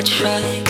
I try.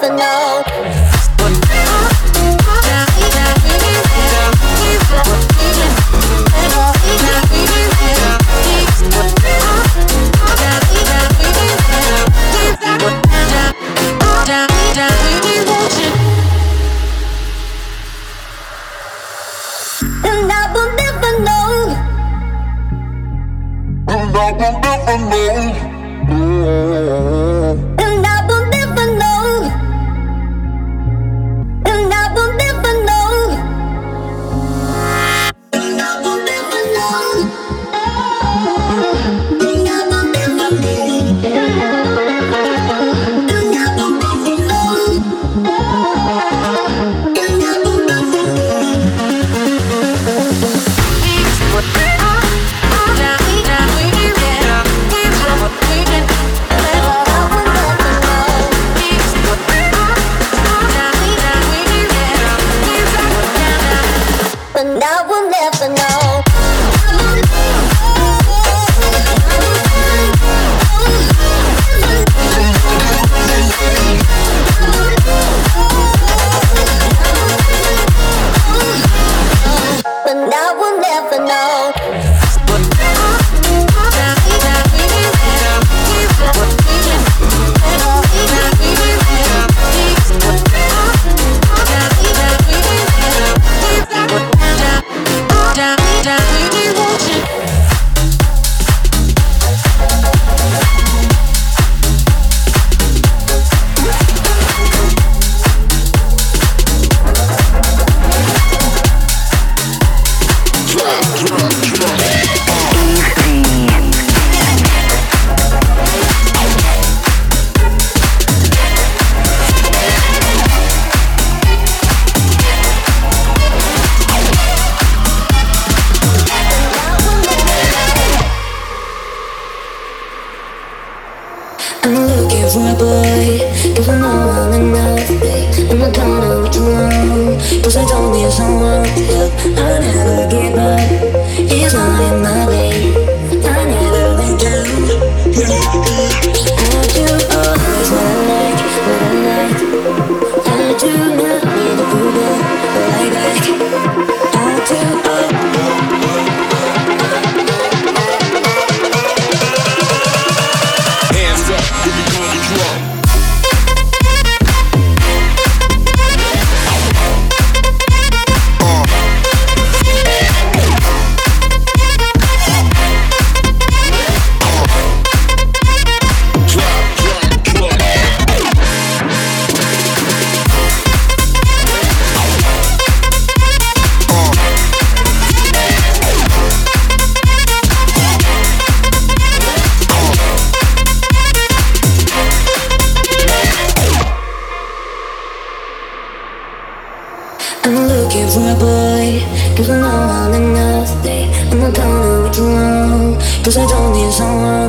nothing now. Cause I.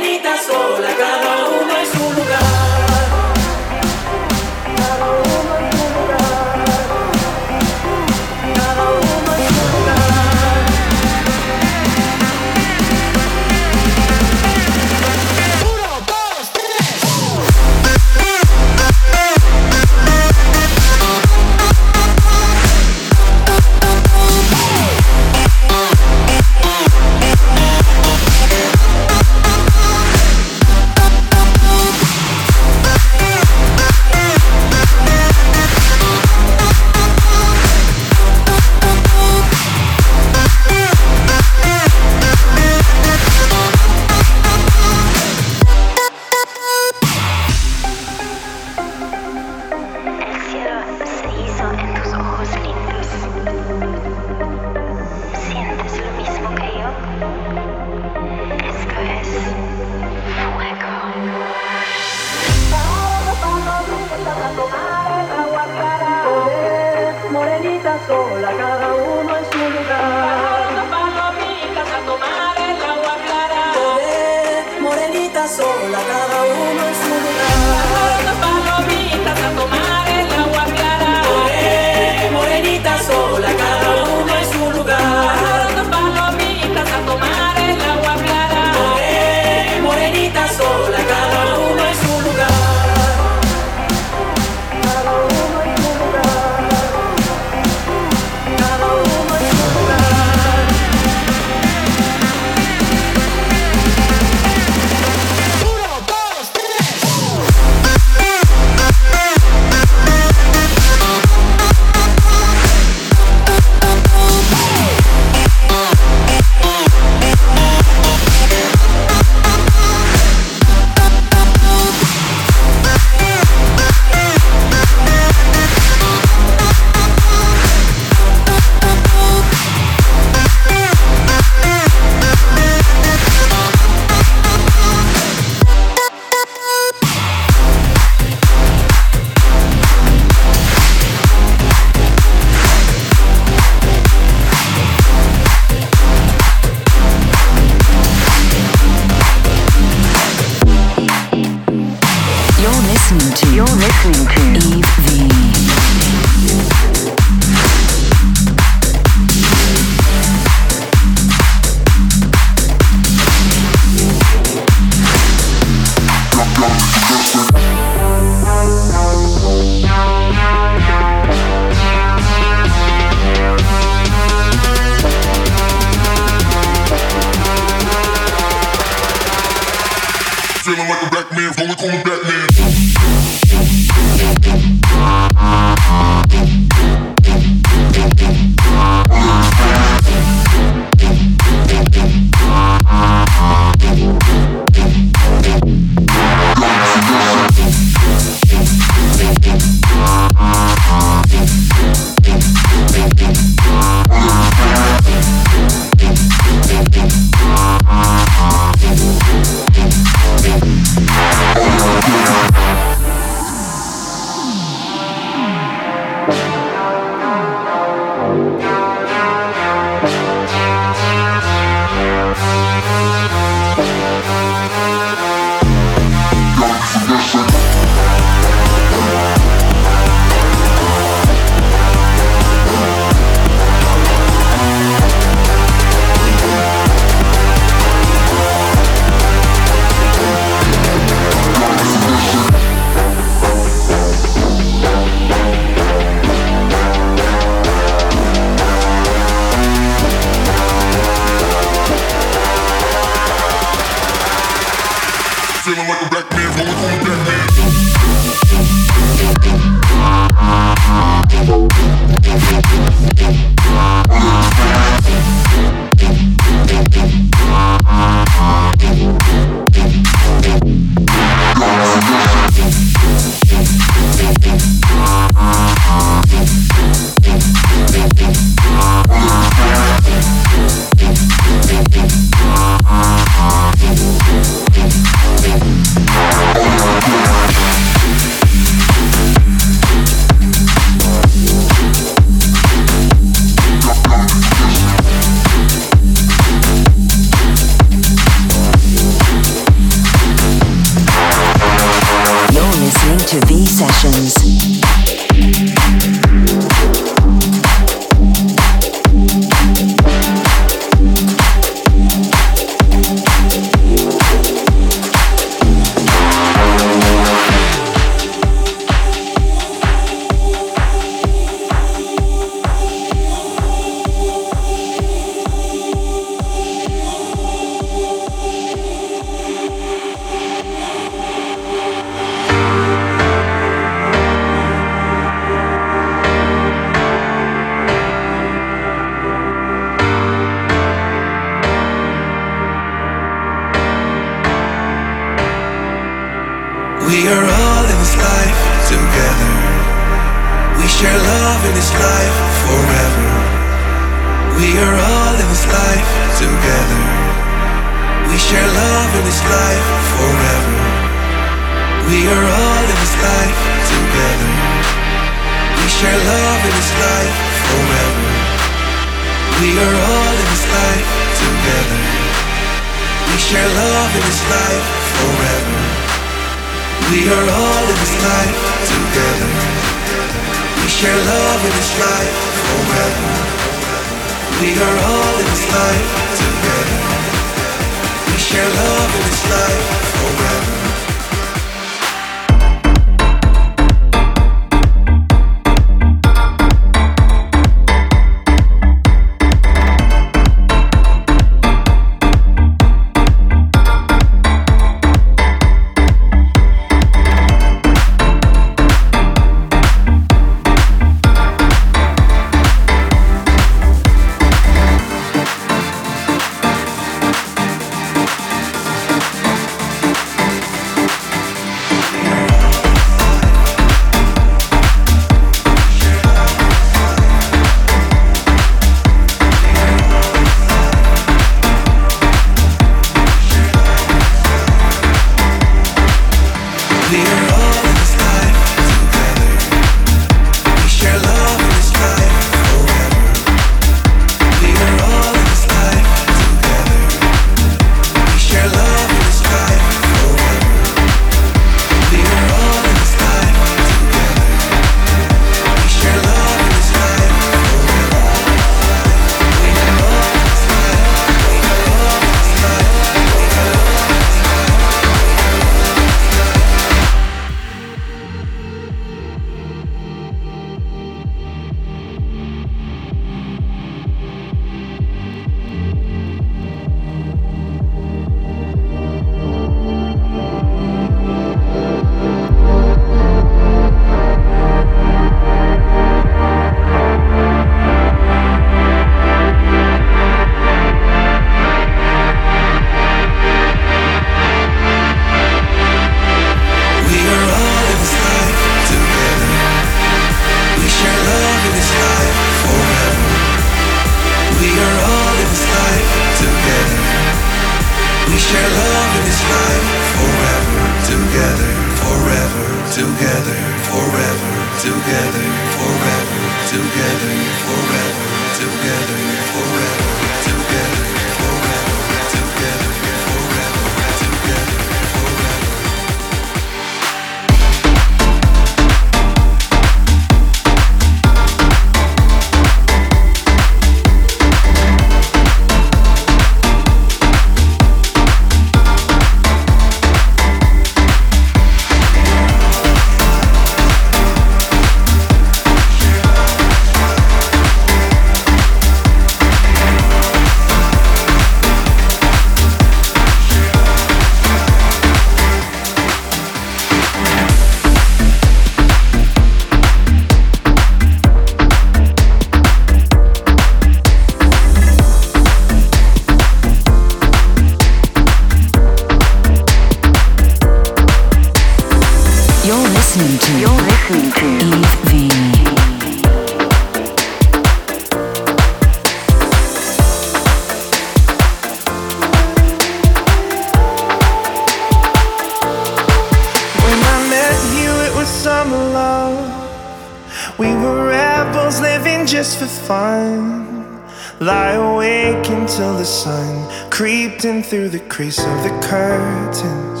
through the crease of the curtains.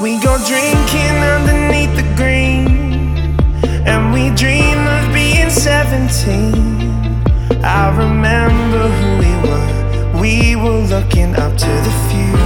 We go drinking underneath the green, and we dream of being 17. I remember who we were, we were looking up to the future.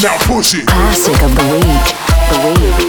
Now push it. Classic of the week. The week.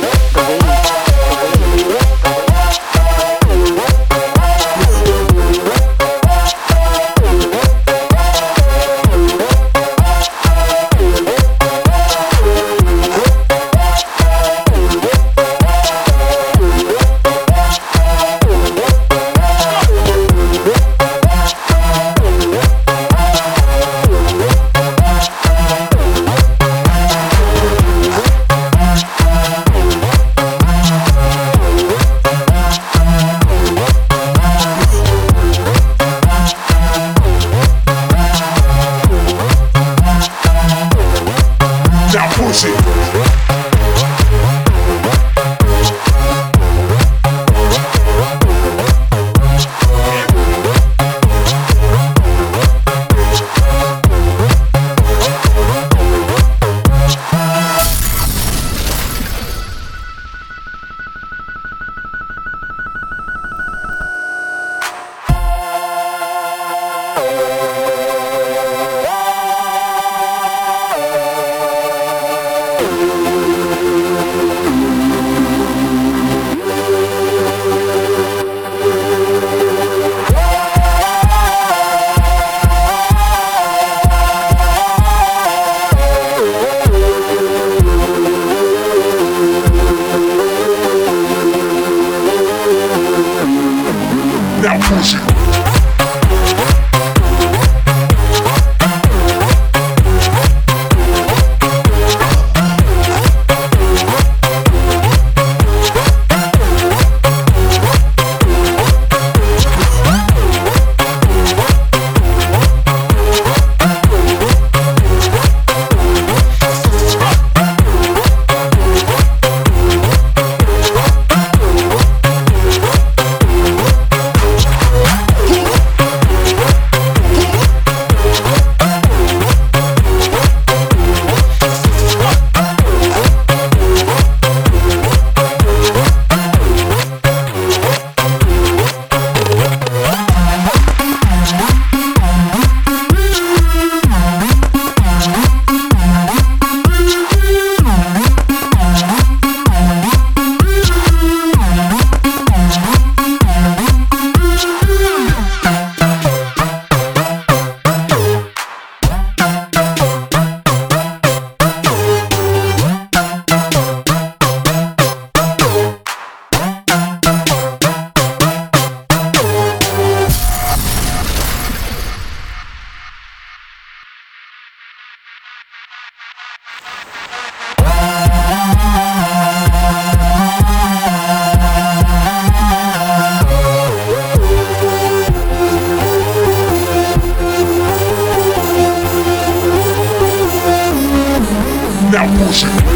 music.